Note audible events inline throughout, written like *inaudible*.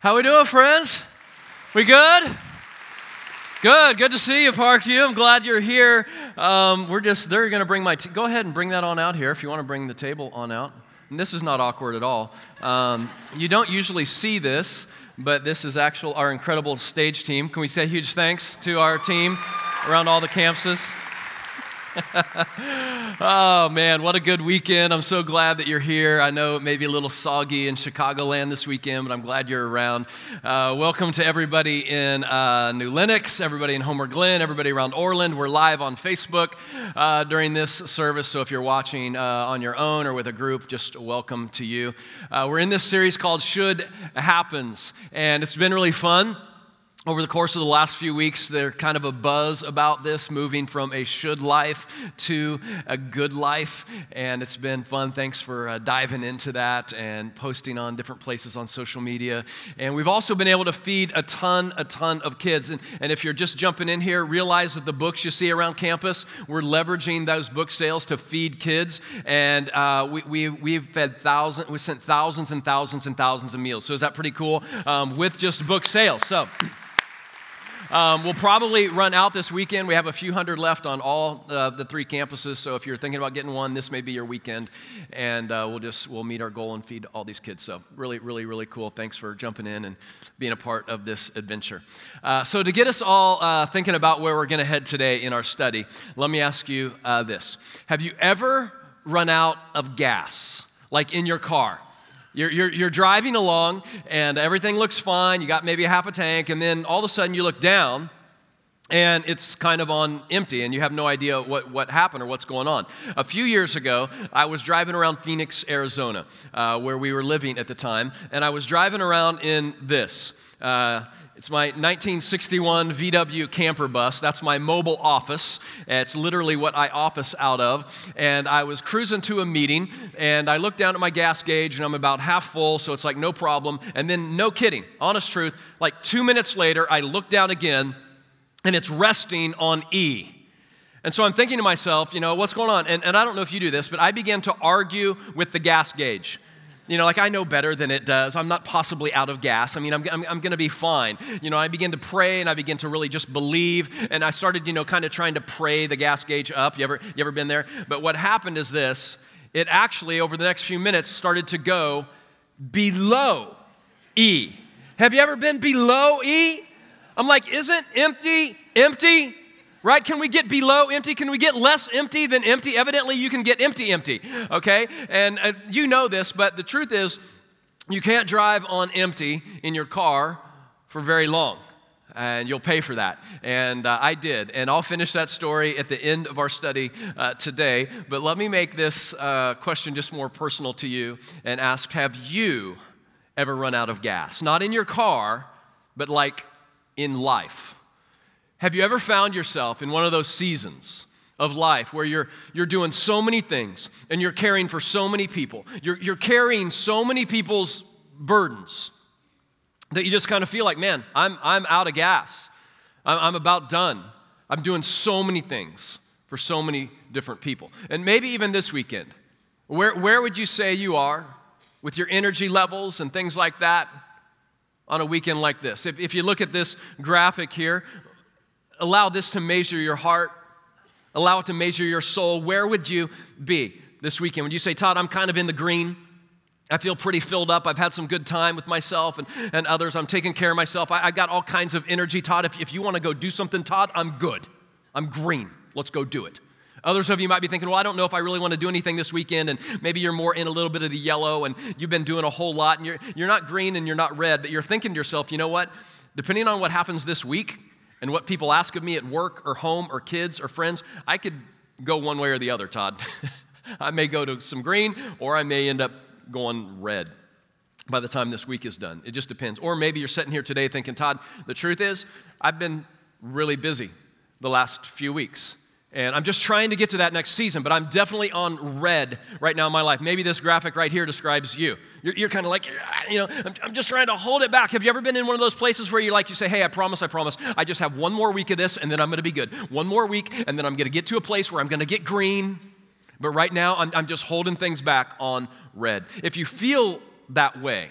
How we doing, friends? We good? Good. Good to see you, Parkview. I'm glad you're here. Um, we're just they're going to bring my. T- Go ahead and bring that on out here if you want to bring the table on out. And this is not awkward at all. Um, you don't usually see this, but this is actual our incredible stage team. Can we say huge thanks to our team around all the campuses? *laughs* oh man, what a good weekend. I'm so glad that you're here. I know it may be a little soggy in Chicagoland this weekend, but I'm glad you're around. Uh, welcome to everybody in uh, New Lenox, everybody in Homer Glen, everybody around Orland. We're live on Facebook uh, during this service, so if you're watching uh, on your own or with a group, just welcome to you. Uh, we're in this series called Should Happens, and it's been really fun over the course of the last few weeks, there's kind of a buzz about this, moving from a should life to a good life. And it's been fun. Thanks for uh, diving into that and posting on different places on social media. And we've also been able to feed a ton, a ton of kids. And, and if you're just jumping in here, realize that the books you see around campus, we're leveraging those book sales to feed kids. And uh, we, we, we've fed thousands, we sent thousands and thousands and thousands of meals. So is that pretty cool? Um, with just book sales. So, um, we'll probably run out this weekend. We have a few hundred left on all uh, the three campuses. So if you're thinking about getting one, this may be your weekend, and uh, we'll just we'll meet our goal and feed all these kids. So really, really, really cool. Thanks for jumping in and being a part of this adventure. Uh, so to get us all uh, thinking about where we're going to head today in our study, let me ask you uh, this: Have you ever run out of gas, like in your car? You're, you're, you're, driving along and everything looks fine. You got maybe a half a tank, and then all of a sudden you look down and it's kind of on empty, and you have no idea what, what happened or what's going on. A few years ago, I was driving around Phoenix, Arizona, uh, where we were living at the time, and I was driving around in this. Uh, it's my 1961 VW camper bus. That's my mobile office. It's literally what I office out of. And I was cruising to a meeting, and I looked down at my gas gauge, and I'm about half full, so it's like no problem. And then, no kidding, honest truth, like two minutes later, I look down again, and it's resting on E. And so I'm thinking to myself, you know, what's going on? And, and I don't know if you do this, but I began to argue with the gas gauge. You know, like I know better than it does. I'm not possibly out of gas. I mean, I'm, I'm, I'm going to be fine. You know, I begin to pray and I begin to really just believe. And I started, you know, kind of trying to pray the gas gauge up. You ever, you ever been there? But what happened is this it actually, over the next few minutes, started to go below E. Have you ever been below E? I'm like, isn't empty empty? Right? Can we get below empty? Can we get less empty than empty? Evidently, you can get empty empty, okay? And uh, you know this, but the truth is, you can't drive on empty in your car for very long. And you'll pay for that. And uh, I did. And I'll finish that story at the end of our study uh, today. But let me make this uh, question just more personal to you and ask Have you ever run out of gas? Not in your car, but like in life. Have you ever found yourself in one of those seasons of life where you're, you're doing so many things and you're caring for so many people? You're, you're carrying so many people's burdens that you just kind of feel like, man, I'm, I'm out of gas. I'm, I'm about done. I'm doing so many things for so many different people. And maybe even this weekend, where, where would you say you are with your energy levels and things like that on a weekend like this? If, if you look at this graphic here, allow this to measure your heart, allow it to measure your soul, where would you be this weekend? Would you say, Todd, I'm kind of in the green? I feel pretty filled up. I've had some good time with myself and, and others. I'm taking care of myself. I, I got all kinds of energy, Todd. If, if you want to go do something, Todd, I'm good. I'm green. Let's go do it. Others of you might be thinking, well, I don't know if I really want to do anything this weekend, and maybe you're more in a little bit of the yellow, and you've been doing a whole lot, and you're, you're not green and you're not red, but you're thinking to yourself, you know what? Depending on what happens this week, and what people ask of me at work or home or kids or friends, I could go one way or the other, Todd. *laughs* I may go to some green or I may end up going red by the time this week is done. It just depends. Or maybe you're sitting here today thinking, Todd, the truth is, I've been really busy the last few weeks. And I'm just trying to get to that next season, but I'm definitely on red right now in my life. Maybe this graphic right here describes you. You're, you're kind of like, you know, I'm, I'm, just trying to hold it back. Have you ever been in one of those places where you like, you say, hey, I promise, I promise, I just have one more week of this and then I'm going to be good. One more week and then I'm going to get to a place where I'm going to get green. But right now, I'm, I'm just holding things back on red. If you feel that way,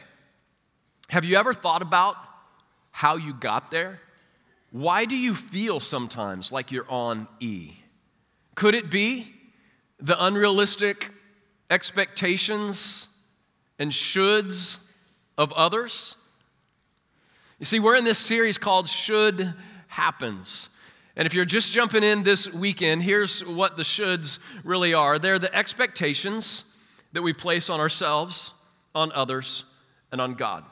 Have you ever thought about how you got there? Why do you feel sometimes like you're on E? Could it be the unrealistic expectations and shoulds of others? You see, we're in this series called Should Happens. And if you're just jumping in this weekend, here's what the shoulds really are they're the expectations that we place on ourselves, on others, and on God.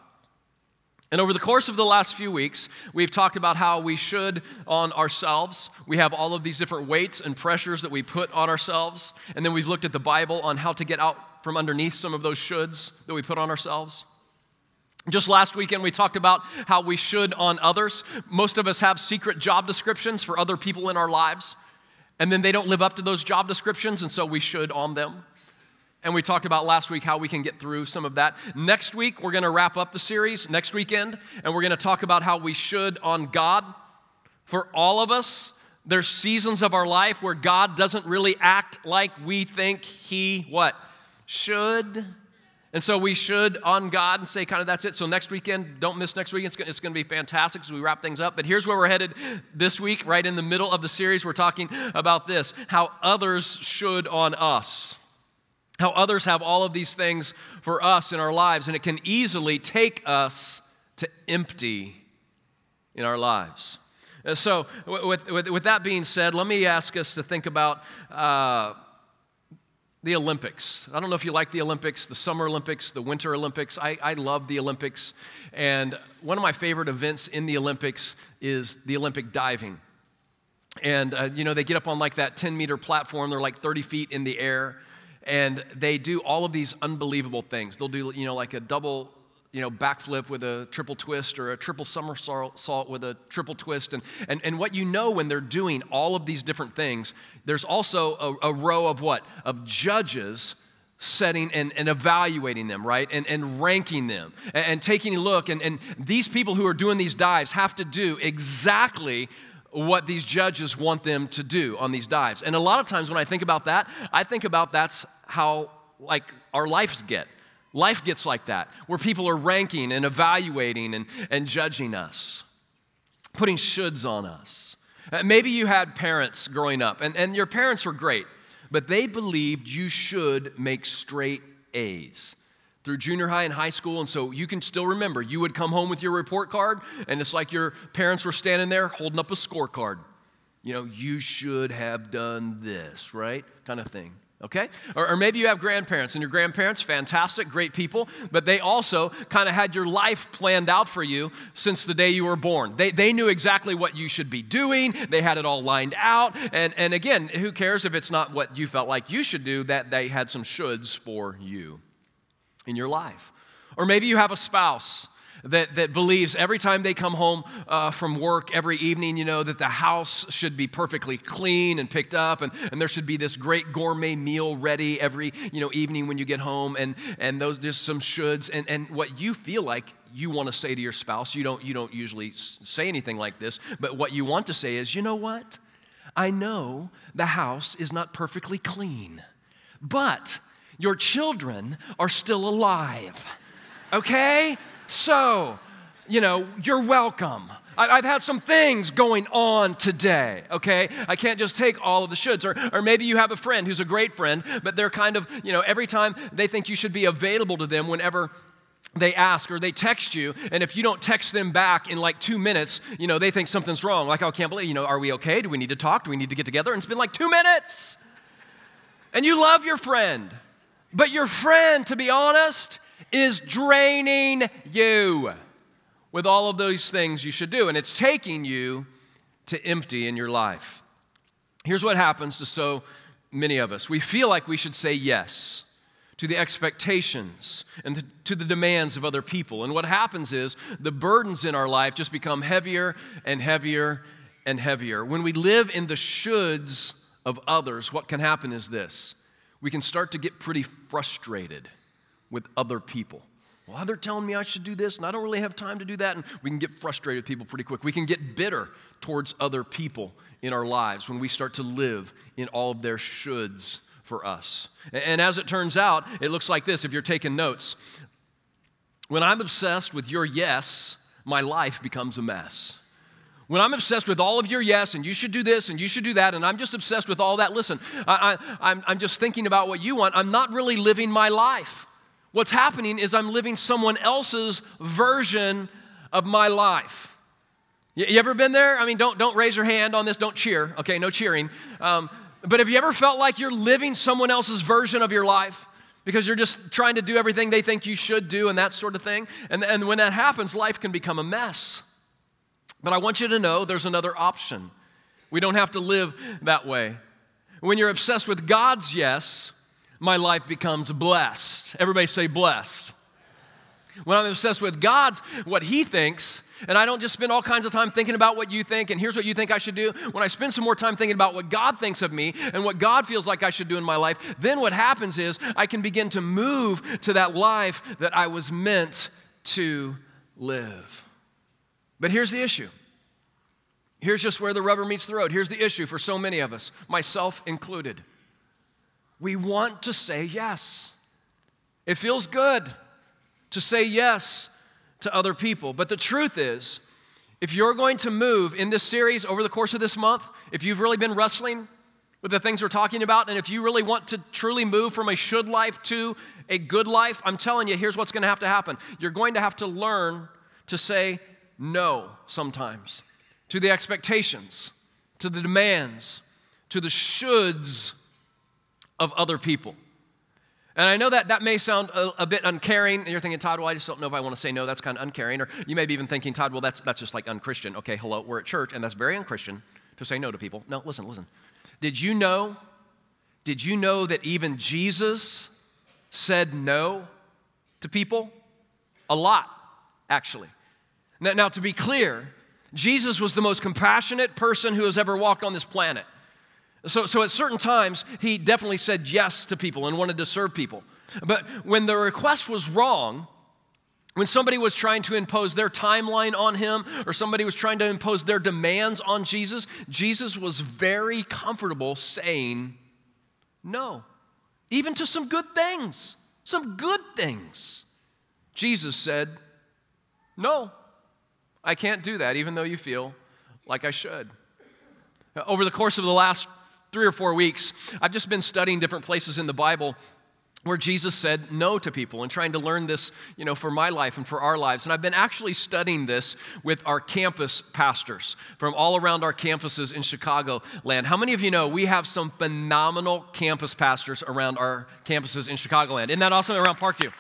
And over the course of the last few weeks, we've talked about how we should on ourselves. We have all of these different weights and pressures that we put on ourselves. And then we've looked at the Bible on how to get out from underneath some of those shoulds that we put on ourselves. Just last weekend, we talked about how we should on others. Most of us have secret job descriptions for other people in our lives, and then they don't live up to those job descriptions, and so we should on them. And we talked about last week how we can get through some of that. Next week, we're going to wrap up the series next weekend, and we're going to talk about how we should on God. For all of us, there's seasons of our life where God doesn't really act like we think He what should. And so we should on God and say, kind of, that's it. So next weekend, don't miss next week. It's going, it's going to be fantastic as we wrap things up. But here's where we're headed this week, right in the middle of the series. We're talking about this how others should on us how others have all of these things for us in our lives, and it can easily take us to empty in our lives. Uh, so, with, with, with that being said, let me ask us to think about uh, the Olympics. I don't know if you like the Olympics, the Summer Olympics, the Winter Olympics. I, I love the Olympics. And one of my favorite events in the Olympics is the Olympic diving. And, uh, you know, they get up on like that 10 meter platform, they're like 30 feet in the air and they do all of these unbelievable things. They'll do, you know, like a double, you know, backflip with a triple twist or a triple somersault with a triple twist. And, and, and what you know when they're doing all of these different things, there's also a, a row of what? Of judges setting and, and evaluating them, right? And, and ranking them and, and taking a look. And, and these people who are doing these dives have to do exactly what these judges want them to do on these dives. And a lot of times when I think about that, I think about that's how like our lives get. Life gets like that, where people are ranking and evaluating and, and judging us, putting shoulds on us. Uh, maybe you had parents growing up, and, and your parents were great, but they believed you should make straight A's through junior high and high school. And so you can still remember, you would come home with your report card, and it's like your parents were standing there holding up a scorecard. You know, you should have done this, right? Kind of thing. Okay? Or, or, maybe you have grandparents, and your grandparents, fantastic, great people, but they also kind of had your life planned out for you since the day you were born. They, they knew exactly what you should be doing, they had it all lined out. And, and again, who cares if it's not what you felt like you should do, that they had some shoulds for you in your life. Or maybe you have a spouse that, that believes every time they come home uh, from work every evening, you know, that the house should be perfectly clean and picked up, and, and there should be this great gourmet meal ready every, you know, evening when you get home, and, and those, there's some shoulds, and, and what you feel like you want to say to your spouse, you don't, you don't usually say anything like this, but what you want to say is, you know what? I know the house is not perfectly clean, but your children are still alive. Okay? So, you know, you're welcome. I've had some things going on today, okay? I can't just take all of the shoulds. Or, or maybe you have a friend who's a great friend, but they're kind of, you know, every time they think you should be available to them whenever they ask or they text you, and if you don't text them back in like two minutes, you know, they think something's wrong. Like, I can't believe, you know, are we okay? Do we need to talk? Do we need to get together? And it's been like two minutes. And you love your friend. But your friend, to be honest, is draining you with all of those things you should do, and it's taking you to empty in your life. Here's what happens to so many of us we feel like we should say yes to the expectations and to the demands of other people. And what happens is the burdens in our life just become heavier and heavier and heavier. When we live in the shoulds of others, what can happen is this we can start to get pretty frustrated with other people. Well, they're telling me I should do this, and I don't really have time to do that. And we can get frustrated with people pretty quick. We can get bitter towards other people in our lives when we start to live in all of their shoulds for us. And as it turns out, it looks like this if you're taking notes. When I'm obsessed with your yes, my life becomes a mess. When I'm obsessed with all of your yes, and you should do this and you should do that, and I'm just obsessed with all that, listen, I, am just thinking about what you want. I'm not really living my life. What's happening is I'm living someone else's version of my life. You, ever been there? I mean, don't, don't raise your hand on this, don't cheer, okay, no cheering. Um, but have you ever felt like you're living someone else's version of your life? Because you're just trying to do everything they think you should do and that sort of thing. And, and when that happens, life can become a mess. But I want you to know there's another option. We don't have to live that way. When you're obsessed with God's yes, my life becomes blessed. Everybody say blessed. When I'm obsessed with God's, what He thinks, and I don't just spend all kinds of time thinking about what you think and here's what you think I should do. When I spend some more time thinking about what God thinks of me and what God feels like I should do in my life, then what happens is I can begin to move to that life that I was meant to live. But here's the issue. Here's just where the rubber meets the road. Here's the issue for so many of us, myself included. We want to say yes. It feels good to say yes to other people. But the truth is, if you're going to move in this series over the course of this month, if you've really been wrestling with the things we're talking about, and if you really want to truly move from a should life to a good life, I'm telling you, here's what's going to have to happen. You're going to have to learn to say no sometimes to the expectations, to the demands, to the shoulds of other people. And I know that that may sound a, a, bit uncaring, and you're thinking, Todd, well, I just don't know if I want to say no. That's kind of uncaring. Or you may be even thinking, Todd, well, that's, that's just like unchristian. Okay, hello, we're at church, and that's very unchristian to say no to people. No, listen, listen. Did you know? Did you know that even Jesus said no to people? A lot, actually. Now, now, to be clear, Jesus was the most compassionate person who has ever walked on this planet. So, so at certain times, he definitely said yes to people and wanted to serve people. But when the request was wrong, when somebody was trying to impose their timeline on him or somebody was trying to impose their demands on Jesus, Jesus was very comfortable saying no, even to some good things, some good things. Jesus said, No, I can't do that, even though you feel like I should. Over the course of the last three or four weeks, I've just been studying different places in the Bible where Jesus said no to people and trying to learn this, you know, for my life and for our lives. And I've been actually studying this with our campus pastors from all around our campuses in Chicago land. How many of you know we have some phenomenal campus pastors around our campuses in Chicagoland? Isn't that awesome around Parkview?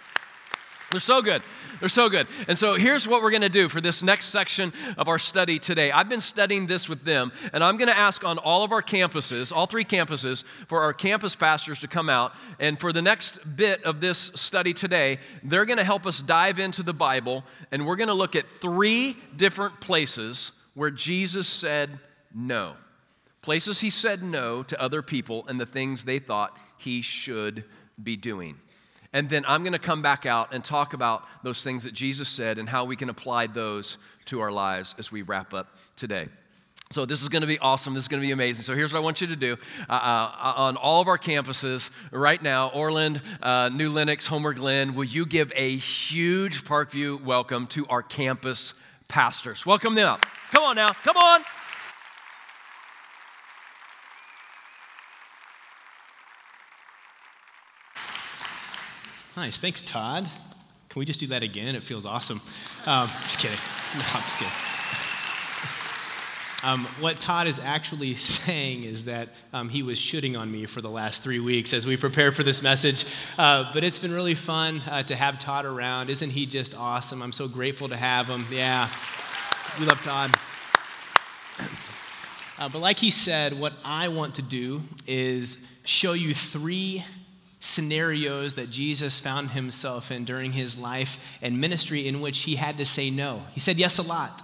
They're so good. They're so good. And so here's what we're going to do for this next section of our study today. I've been studying this with them, and I'm going to ask on all of our campuses, all three campuses, for our campus pastors to come out. And for the next bit of this study today, they're going to help us dive into the Bible, and we're going to look at three different places where Jesus said no. Places he said no to other people and the things they thought he should be doing. And then I'm going to come back out and talk about those things that Jesus said and how we can apply those to our lives as we wrap up today. So, this is going to be awesome. This is going to be amazing. So, here's what I want you to do. Uh, uh, on all of our campuses right now Orland, uh, New Lenox, Homer Glen, will you give a huge Parkview welcome to our campus pastors? Welcome them up. Come on now. Come on. Nice. Thanks, Todd. Can we just do that again? It feels awesome. Um, just kidding. *laughs* No, I'm just kidding. Um, what Todd is actually *laughs* saying is that um, he was shooting on me for the last three weeks as we prepare for this message. Uh, but it's been really fun uh, to have Todd around. Isn't he just awesome? I'm so grateful to have him. Yeah, we love Todd. *clears throat* Uh, but like he said, what I want to do is show you three scenarios that Jesus found himself in during his life and ministry in which he had to say no. He said yes a lot.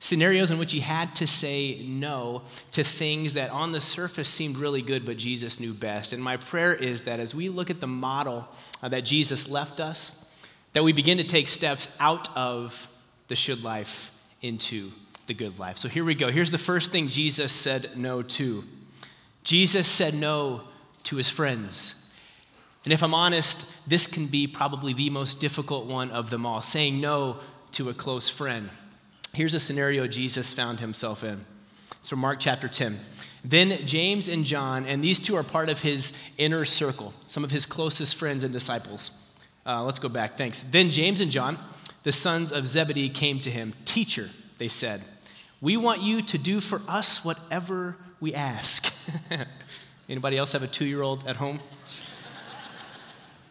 Scenarios in which he had to say no to things that on the surface seemed really good, but Jesus knew best. And my prayer is that as we look at the model uh, that Jesus left us, that we begin to take steps out of the should life into the good life. So here we go. Here's the first thing Jesus said no to Jesus said no to his friends. And if I'm honest, this can be probably the most difficult one of them all saying no to a close friend. Here's a scenario Jesus found himself in. It's from Mark chapter 10. Then James and John, and these two are part of his inner circle, some of his closest friends and disciples. Uh, let's go back, thanks. Then James and John, the sons of Zebedee, came to him. Teacher, they said, we want you to do for us whatever we ask. *laughs* Anybody else have a two year old at home?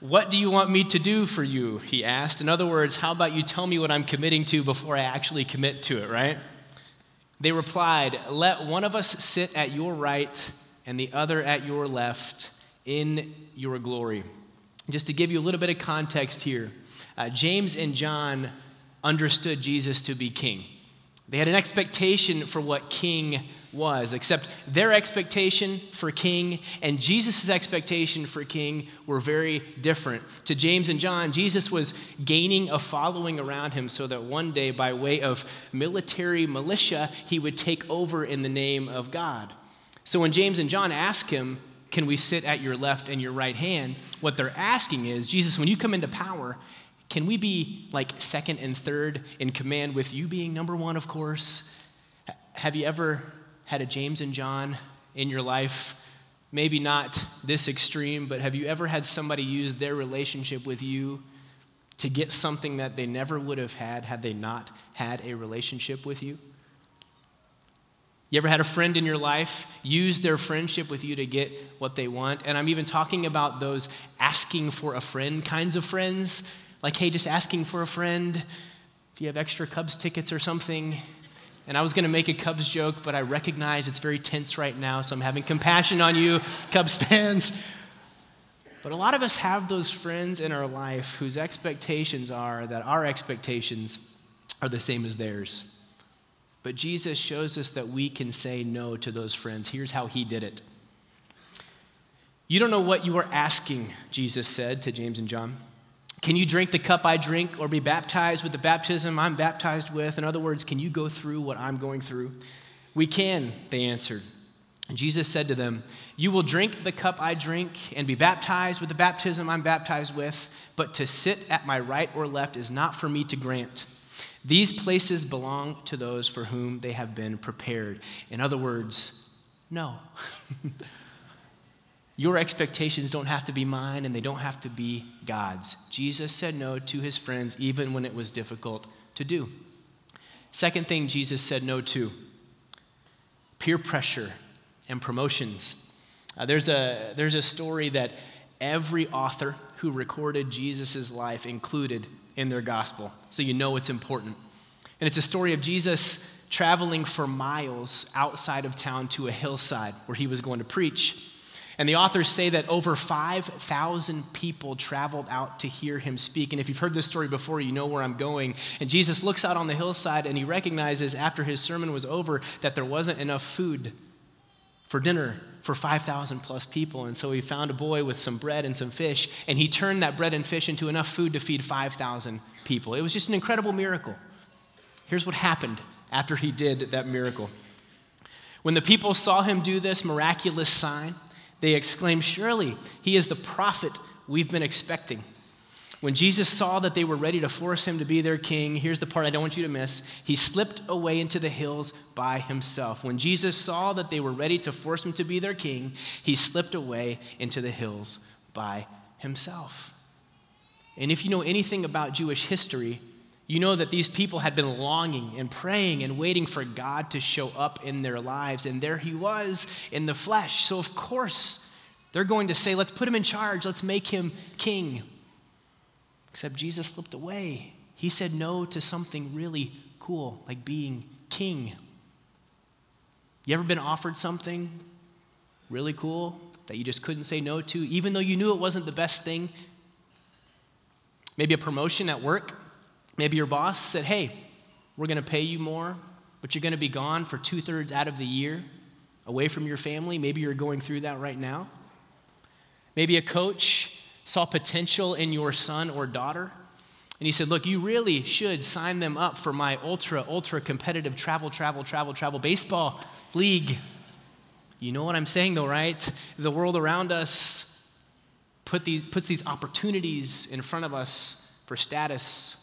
What do you want me to do for you? He asked. In other words, how about you tell me what I'm committing to before I actually commit to it, right? They replied, Let one of us sit at your right and the other at your left in your glory. Just to give you a little bit of context here, uh, James and John understood Jesus to be king. They had an expectation for what king was, except their expectation for king and Jesus' expectation for king were very different. To James and John, Jesus was gaining a following around him so that one day, by way of military militia, he would take over in the name of God. So when James and John ask him, Can we sit at your left and your right hand? What they're asking is, Jesus, when you come into power, can we be like second and third in command with you being number one, of course? Have you ever had a James and John in your life? Maybe not this extreme, but have you ever had somebody use their relationship with you to get something that they never would have had had they not had a relationship with you? You ever had a friend in your life use their friendship with you to get what they want? And I'm even talking about those asking for a friend kinds of friends like, hey, just asking for a friend, if you have extra Cubs tickets or something. And I was going to make a Cubs joke, but I recognize it's very tense right now, so I'm having compassion on you, Cubs fans. But a lot of us have those friends in our life whose expectations are that our expectations are the same as theirs. But Jesus shows us that we can say no to those friends. Here's how he did it. You don't know what you are asking, Jesus said to James and John. Can you drink the cup I drink or be baptized with the baptism I'm baptized with? In other words, can you go through what I'm going through? We can, they answered. And Jesus said to them, You will drink the cup I drink and be baptized with the baptism I'm baptized with, but to sit at my right or left is not for me to grant. These places belong to those for whom they have been prepared. In other words, no. *laughs* Your expectations don't have to be mine and they don't have to be God's. Jesus said no to his friends even when it was difficult to do. Second thing Jesus said no to peer pressure and promotions. Uh, there's, a, there's a story that every author who recorded Jesus' life included in their gospel, so you know it's important. And it's a story of Jesus traveling for miles outside of town to a hillside where he was going to preach. And the authors say that over 5,000 people traveled out to hear him speak. And if you've heard this story before, you know where I'm going. And Jesus looks out on the hillside and he recognizes after his sermon was over that there wasn't enough food for dinner for 5,000 plus people. And so he found a boy with some bread and some fish, and he turned that bread and fish into enough food to feed 5,000 people. It was just an incredible miracle. Here's what happened after he did that miracle. When the people saw him do this miraculous sign, they exclaimed, Surely he is the prophet we've been expecting. When Jesus saw that they were ready to force him to be their king, here's the part I don't want you to miss. He slipped away into the hills by himself. When Jesus saw that they were ready to force him to be their king, he slipped away into the hills by himself. And if you know anything about Jewish history, you know that these people had been longing and praying and waiting for God to show up in their lives. And there he was in the flesh. So, of course, they're going to say, let's put him in charge, let's make him king. Except Jesus slipped away. He said no to something really cool, like being king. You ever been offered something really cool that you just couldn't say no to, even though you knew it wasn't the best thing? Maybe a promotion at work Maybe your boss said, hey, we're going to pay you more, but you're going to be gone for two thirds out of the year away from your family. Maybe you're going through that right now. Maybe a coach saw potential in your son or daughter. And he said, Look, you really should sign them up for my ultra, ultra competitive travel, travel, travel, travel baseball league. You know what I'm saying, though, right? The world around us put these, puts these opportunities in front of us for status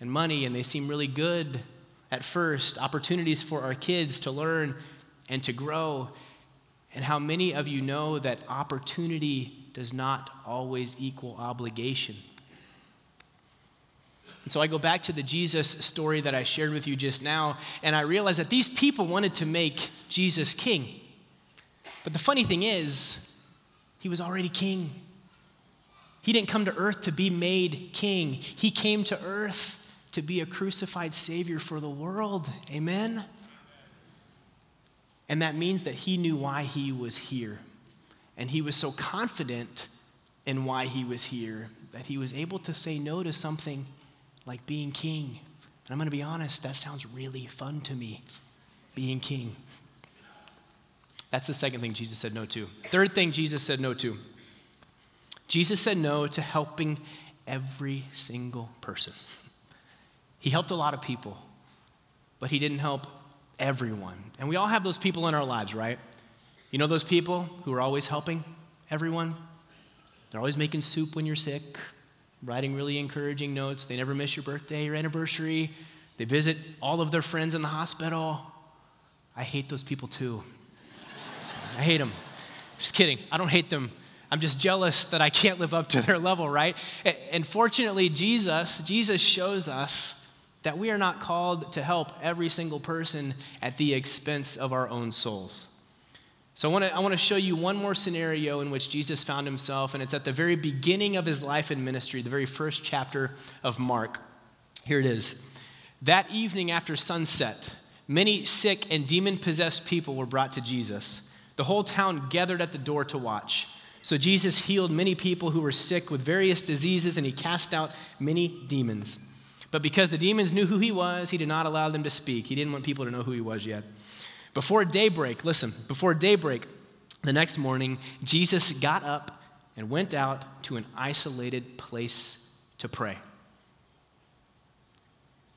and money, and they seem really good at first. Opportunities for our kids to learn and to grow. And how many of you know that opportunity does not always equal obligation? And so I go back to the Jesus story that I shared with you just now, and I realize that these people wanted to make Jesus king. But the funny thing is, he was already king. He didn't come to earth to be made king, he came to earth to be a crucified Savior for the world. Amen? And that means that he knew why he was here. And he was so confident in why he was here that he was able to say no to something like being king. And I'm going to be honest, that sounds really fun to me, being king. That's the second thing Jesus said no to. Third thing Jesus said no to Jesus said no to helping every single person. He helped a lot of people, but he didn't help everyone. And we all have those people in our lives, right? You know those people who are always helping everyone? They're always making soup when you're sick, writing really encouraging notes. They never miss your birthday or anniversary. They visit all of their friends in the hospital. I hate those people too. I hate them. Just kidding. I don't hate them. I'm just jealous that I can't live up to their level, right? And fortunately, Jesus, Jesus shows us that we are not called to help every single person at the expense of our own souls. So I want to I want to show you one more scenario in which Jesus found himself and it's at the very beginning of his life and ministry, the very first chapter of Mark. Here it is. That evening after sunset, many sick and demon possessed people were brought to Jesus. The whole town gathered at the door to watch. So Jesus healed many people who were sick with various diseases and he cast out many demons. But because the demons knew who he was, he did not allow them to speak. He didn't want people to know who he was yet. Before daybreak, listen, before daybreak, the next morning, Jesus got up and went out to an isolated place to pray.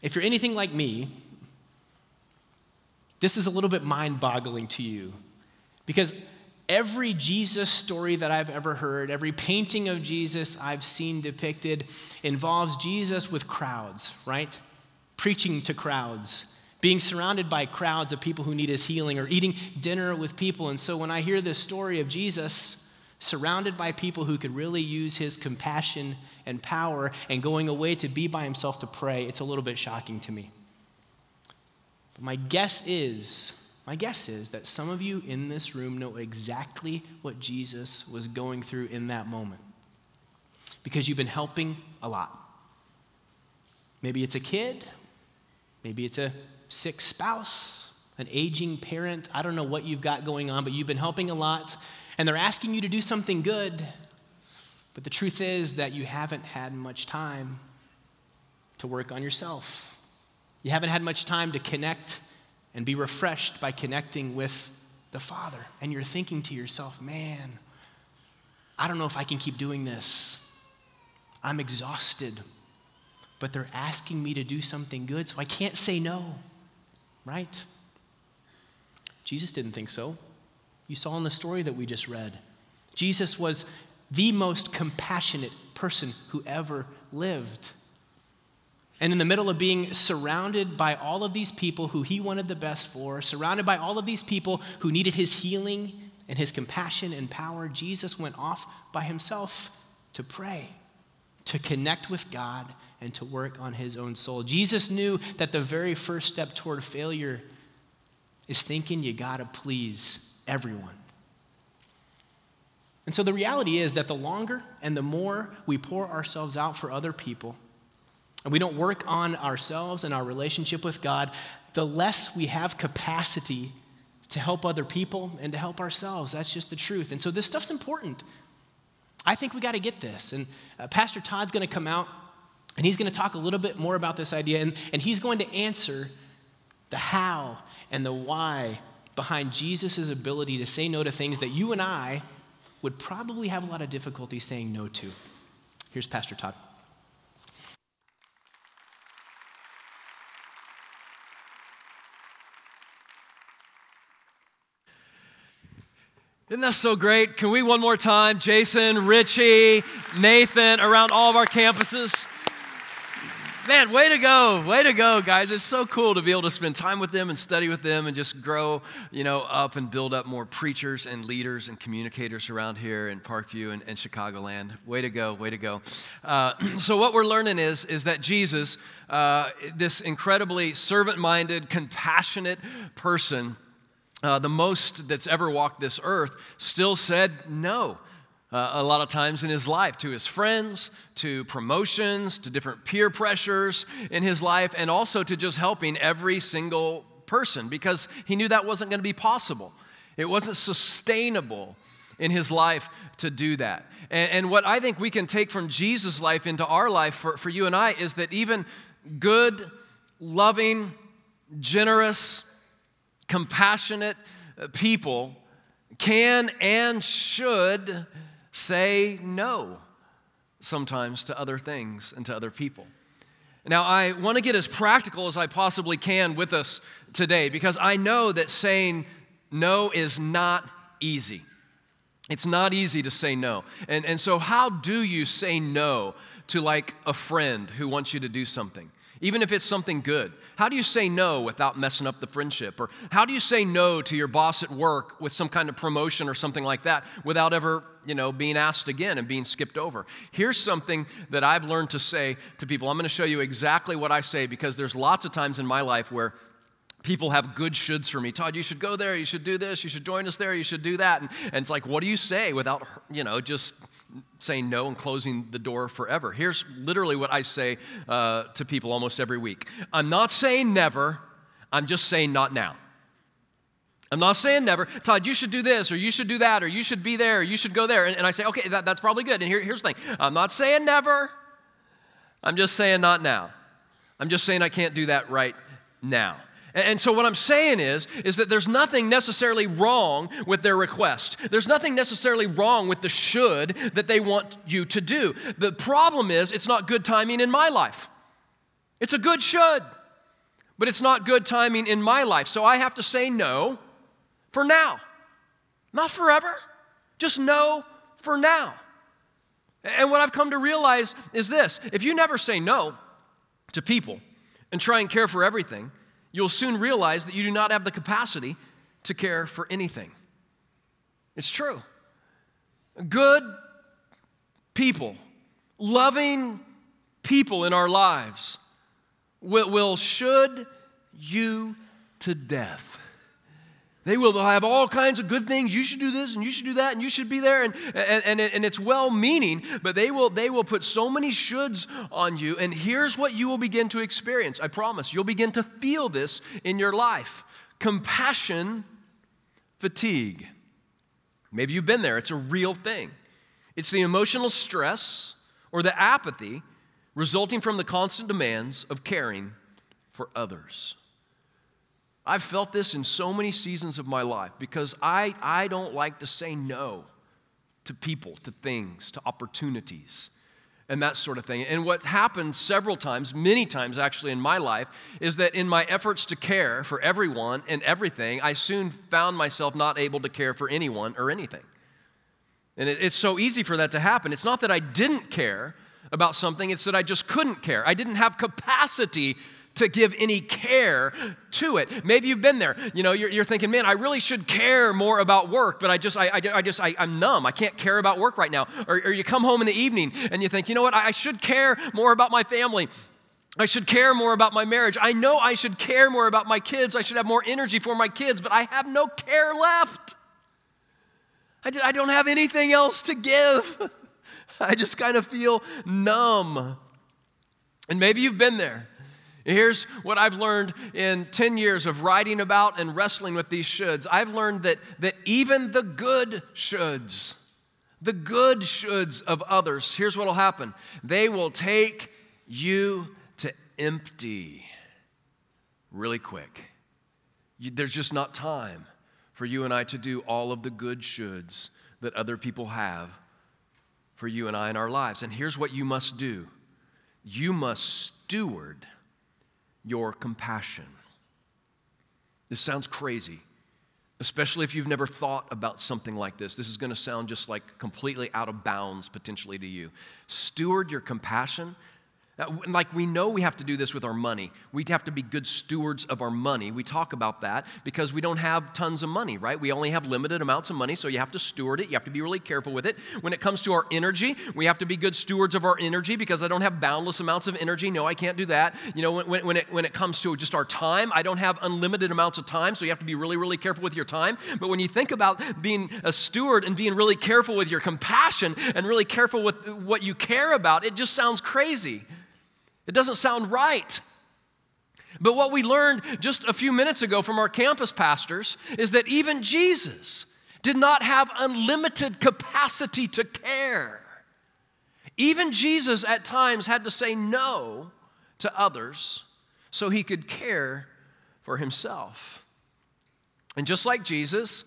If you're anything like me, this is a little bit mind boggling to you because every Jesus story that I've ever heard, every painting of Jesus I've seen depicted involves Jesus with crowds, right? Preaching to crowds being surrounded by crowds of people who need his healing or eating dinner with people. And so when I hear this story of Jesus surrounded by people who could really use his compassion and power and going away to be by himself to pray, it's a little bit shocking to me. But my guess is, my guess is that some of you in this room know exactly what Jesus was going through in that moment because you've been helping a lot. Maybe it's a kid, maybe it's a sick spouse, an aging parent. I don't know what you've got going on, but you've been helping a lot, and they're asking you to do something good. But the truth is that you haven't had much time to work on yourself. You haven't had much time to connect and be refreshed by connecting with the Father. And you're thinking to yourself, man, I don't know if I can keep doing this. I'm exhausted, but they're asking me to do something good, so I can't say no right? Jesus didn't think so. You saw in the story that we just read. Jesus was the most compassionate person who ever lived. And in the middle of being surrounded by all of these people who he wanted the best for, surrounded by all of these people who needed his healing and his compassion and power, Jesus went off by himself to pray to connect with God and to work on his own soul. Jesus knew that the very first step toward failure is thinking you gotta please everyone. And so the reality is that the longer and the more we pour ourselves out for other people, and we don't work on ourselves and our relationship with God, the less we have capacity to help other people and to help ourselves. That's just the truth. And so this stuff's important. I think we got to get this. And uh, Pastor Todd's going to come out and he's going to talk a little bit more about this idea. And, and he's going to answer the how and the why behind Jesus' ability to say no to things that you and I would probably have a lot of difficulty saying no to. Here's Pastor Todd. Isn't that so great? Can we one more time? Jason, Richie, Nathan, around all of our campuses. Man, way to go. Way to go, guys. It's so cool to be able to spend time with them and study with them and just grow, you know, up and build up more preachers and leaders and communicators around here in Parkview and, and Chicagoland. Way to go. Way to go. Uh, *clears throat* so what we're learning is, is that Jesus, uh, this incredibly servant-minded, compassionate person, uh, the most that's ever walked this earth, still said no uh, a lot of times in his life to his friends, to promotions, to different peer pressures in his life, and also to just helping every single person because he knew that wasn't going to be possible. It wasn't sustainable in his life to do that. And, and, what I think we can take from Jesus' life into our life for, for you and I is that even good, loving, generous, compassionate people can and should say no sometimes to other things and to other people. Now, I want to get as practical as I possibly can with us today because I know that saying no is not easy. It's not easy to say no. And, and so, how do you say no to like a friend who wants you to do something? Even if it's something good? How do you say no without messing up the friendship? Or how do you say no to your boss at work with some kind of promotion or something like that without ever, you know, being asked again and being skipped over? Here's something that I've learned to say to people. I'm going to show you exactly what I say because there's lots of times in my life where people have good shoulds for me. Todd, you should go there, you should do this, you should join us there, you should do that. And, and it's like, what do you say without, you know, just saying no and closing the door forever. Here's literally what I say uh, to people almost every week I'm not saying never, I'm just saying not now. I'm not saying never. Todd, you should do this, or you should do that, or you should be there, or you should go there. And, and I say, okay, that, that's probably good. And here, here's the thing I'm not saying never, I'm just saying not now. I'm just saying I can't do that right now. And so what I'm saying is is that there's nothing necessarily wrong with their request. There's nothing necessarily wrong with the should that they want you to do. The problem is it's not good timing in my life. It's a good should, but it's not good timing in my life. So I have to say no for now. Not forever. Just no for now. And what I've come to realize is this, if you never say no to people and try and care for everything, you'll soon realize that you do not have the capacity to care for anything. It's true. Good people, loving people in our lives will, should you to death. They will have all kinds of good things. You should do this and you should do that and you should be there. And, and, and, and it's well meaning, but they will, they will put so many shoulds on you. And here's what you will begin to experience. I promise. You'll begin to feel this in your life compassion fatigue. Maybe you've been there, it's a real thing. It's the emotional stress or the apathy resulting from the constant demands of caring for others. I've felt this in so many seasons of my life because I, I don't like to say no to people, to things, to opportunities, and that sort of thing. And what happened several times, many times actually in my life, is that in my efforts to care for everyone and everything, I soon found myself not able to care for anyone or anything. And it, it's so easy for that to happen. It's not that I didn't care about something, it's that I just couldn't care. I didn't have capacity to give any care to it. Maybe you've been there. You know, you're, you're thinking, man, I really should care more about work, but I just, I, I, I just, I, am numb. I can't care about work right now. Or, or, you come home in the evening and you think, you know what, I, should care more about my family. I should care more about my marriage. I know I should care more about my kids. I should have more energy for my kids, but I have no care left. I, I don't have anything else to give. *laughs* I just kind of feel numb. And maybe you've been there. Here's what I've learned in 10 years of writing about and wrestling with these shoulds. I've learned that, that even the good shoulds, the good shoulds of others, here's what will happen they will take you to empty really quick. You, there's just not time for you and I to do all of the good shoulds that other people have for you and I in our lives. And here's what you must do you must steward your compassion. This sounds crazy, especially if you've never thought about something like this. This is going to sound just like completely out of bounds potentially to you. Steward your compassion like we know we have to do this with our money. We have to be good stewards of our money. We talk about that because we don't have tons of money, right? We only have limited amounts of money, so you have to steward it. You have to be really careful with it. When it comes to our energy, we have to be good stewards of our energy because I don't have boundless amounts of energy. No, I can't do that. You know, when, when, it, when it comes to just our time, I don't have unlimited amounts of time, so you have to be really, really careful with your time. But when you think about being a steward and being really careful with your compassion and really careful with what you care about, it just sounds crazy. It doesn't sound right. But what we learned just a few minutes ago from our campus pastors is that even Jesus did not have unlimited capacity to care. Even Jesus at times had to say no to others so he could care for himself. And just like Jesus,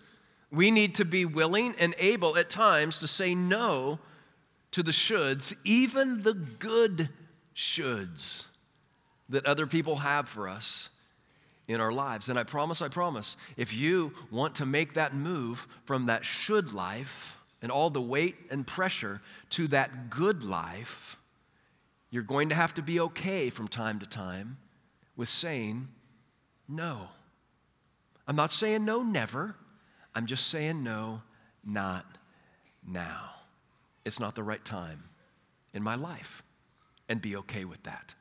we need to be willing and able at times to say no to the shoulds, even the good shoulds that other people have for us in our lives. And I promise, I promise, if you want to make that move from that should life and all the weight and pressure to that good life, you're going to have to be okay from time to time with saying no. I'm not saying no, never. I'm just saying no, not now. It's not the right time in my life and be okay with that.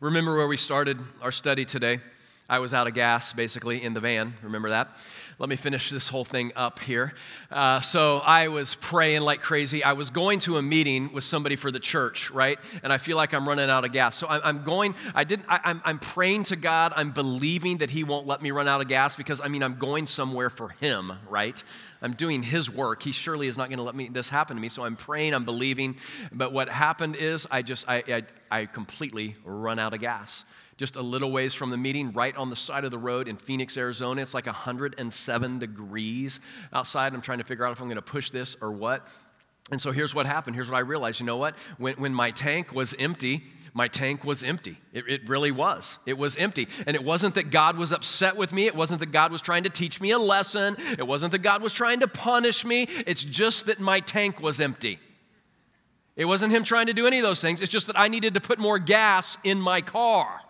Remember where we started our study today? I was out of gas basically in the van. Remember that? Let me finish this whole thing up here. Uh, so I was praying like crazy. I was going to a meeting with somebody for the church, right? And I feel like I'm running out of gas. So I'm, I'm going. I didn't. I, I'm, I'm praying to God. I'm believing that He won't let me run out of gas because I mean I'm going somewhere for Him, right? I'm doing His work. He surely is not going to let me this happen to me. So I'm praying, I'm believing. But what happened is I just I, I, I completely run out of gas just a little ways from the meeting, right on the side of the road in Phoenix, Arizona. It's like 107 degrees outside. I'm trying to figure out if I'm going to push this or what. And so here's what happened. Here's what I realized. You know what? When, when my tank was empty, my tank was empty. It, it, really was. It was empty. And it wasn't that God was upset with me. It wasn't that God was trying to teach me a lesson. It wasn't that God was trying to punish me. It's just that my tank was empty. It wasn't Him trying to do any of those things. It's just that I needed to put more gas in my car.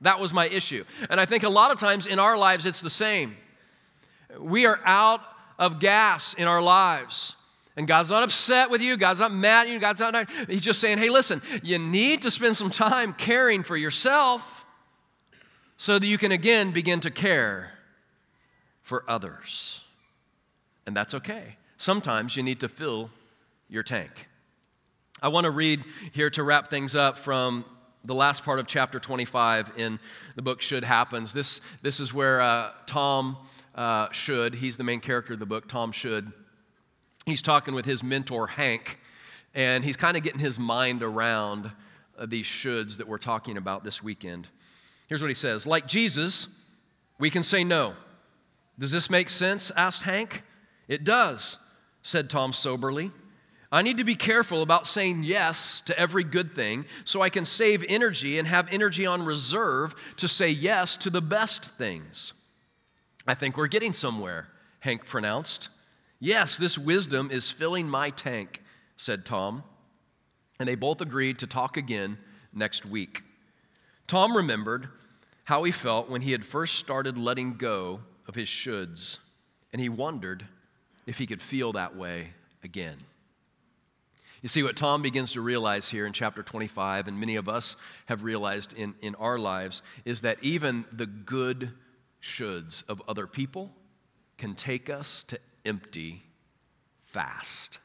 That was my issue. And I think a lot of times in our lives it's the same. We are out of gas in our lives. And God's not upset with you. God's not mad at you. God's not, He's just saying, hey, listen, you need to spend some time caring for yourself so that you can again begin to care for others. And that's okay. Sometimes you need to fill your tank. I want to read here to wrap things up from the last part of chapter 25 in the book Should Happens. This, this is where uh, Tom uh, Should, he's the main character of the book, Tom Should he's talking with his mentor, Hank, and he's kind of getting his mind around uh, these shoulds that we're talking about this weekend. Here's what he says Like Jesus, we can say no. Does this make sense? asked Hank. It does, said Tom soberly. I need to be careful about saying yes to every good thing so I can save energy and have energy on reserve to say yes to the best things. I think we're getting somewhere, Hank pronounced. Yes, this wisdom is filling my tank, said Tom. And they both agreed to talk again next week. Tom remembered how he felt when he had first started letting go of his shoulds, and he wondered if he could feel that way again. You see, what Tom begins to realize here in chapter 25, and many of us have realized in, in our lives, is that even the good shoulds of other people can take us to empty fast.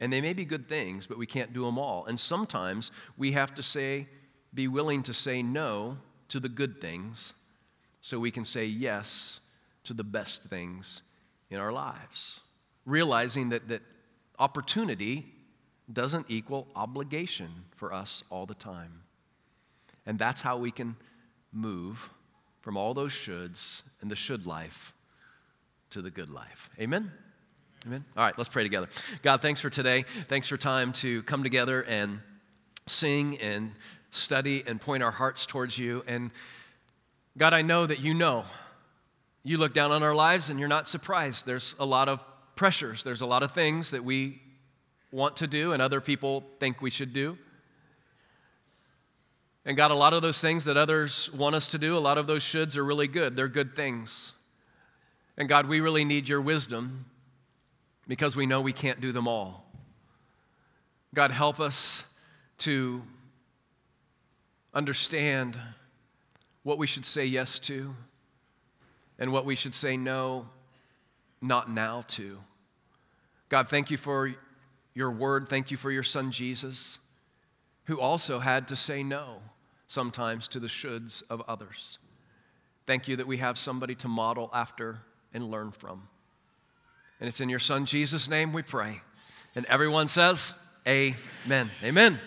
And they may be good things, but we can't do them all. And sometimes we have to say, be willing to say no to the good things so we can say yes to the best things in our lives. Realizing that, that opportunity doesn't equal obligation for us all the time. And that's how we can move from all those shoulds and the should life to the good life. Amen? Amen? All right, let's pray together. God, thanks for today. Thanks for time to come together and sing and study and point our hearts towards you. And God, I know that you know you look down on our lives and you're not surprised. There's a lot of pressures, there's a lot of things that we want to do and other people think we should do. And God, a lot of those things that others want us to do, a lot of those shoulds are really good. They're good things. And God, we really need your wisdom because we know we can't do them all. God, help us to understand what we should say yes to and what we should say no, not now to. God, thank you for your word. Thank you for your son Jesus, who also had to say no sometimes to the shoulds of others. Thank you that we have somebody to model after and learn from. And it's in your son Jesus' name we pray. And everyone says, Amen. *clears throat* Amen.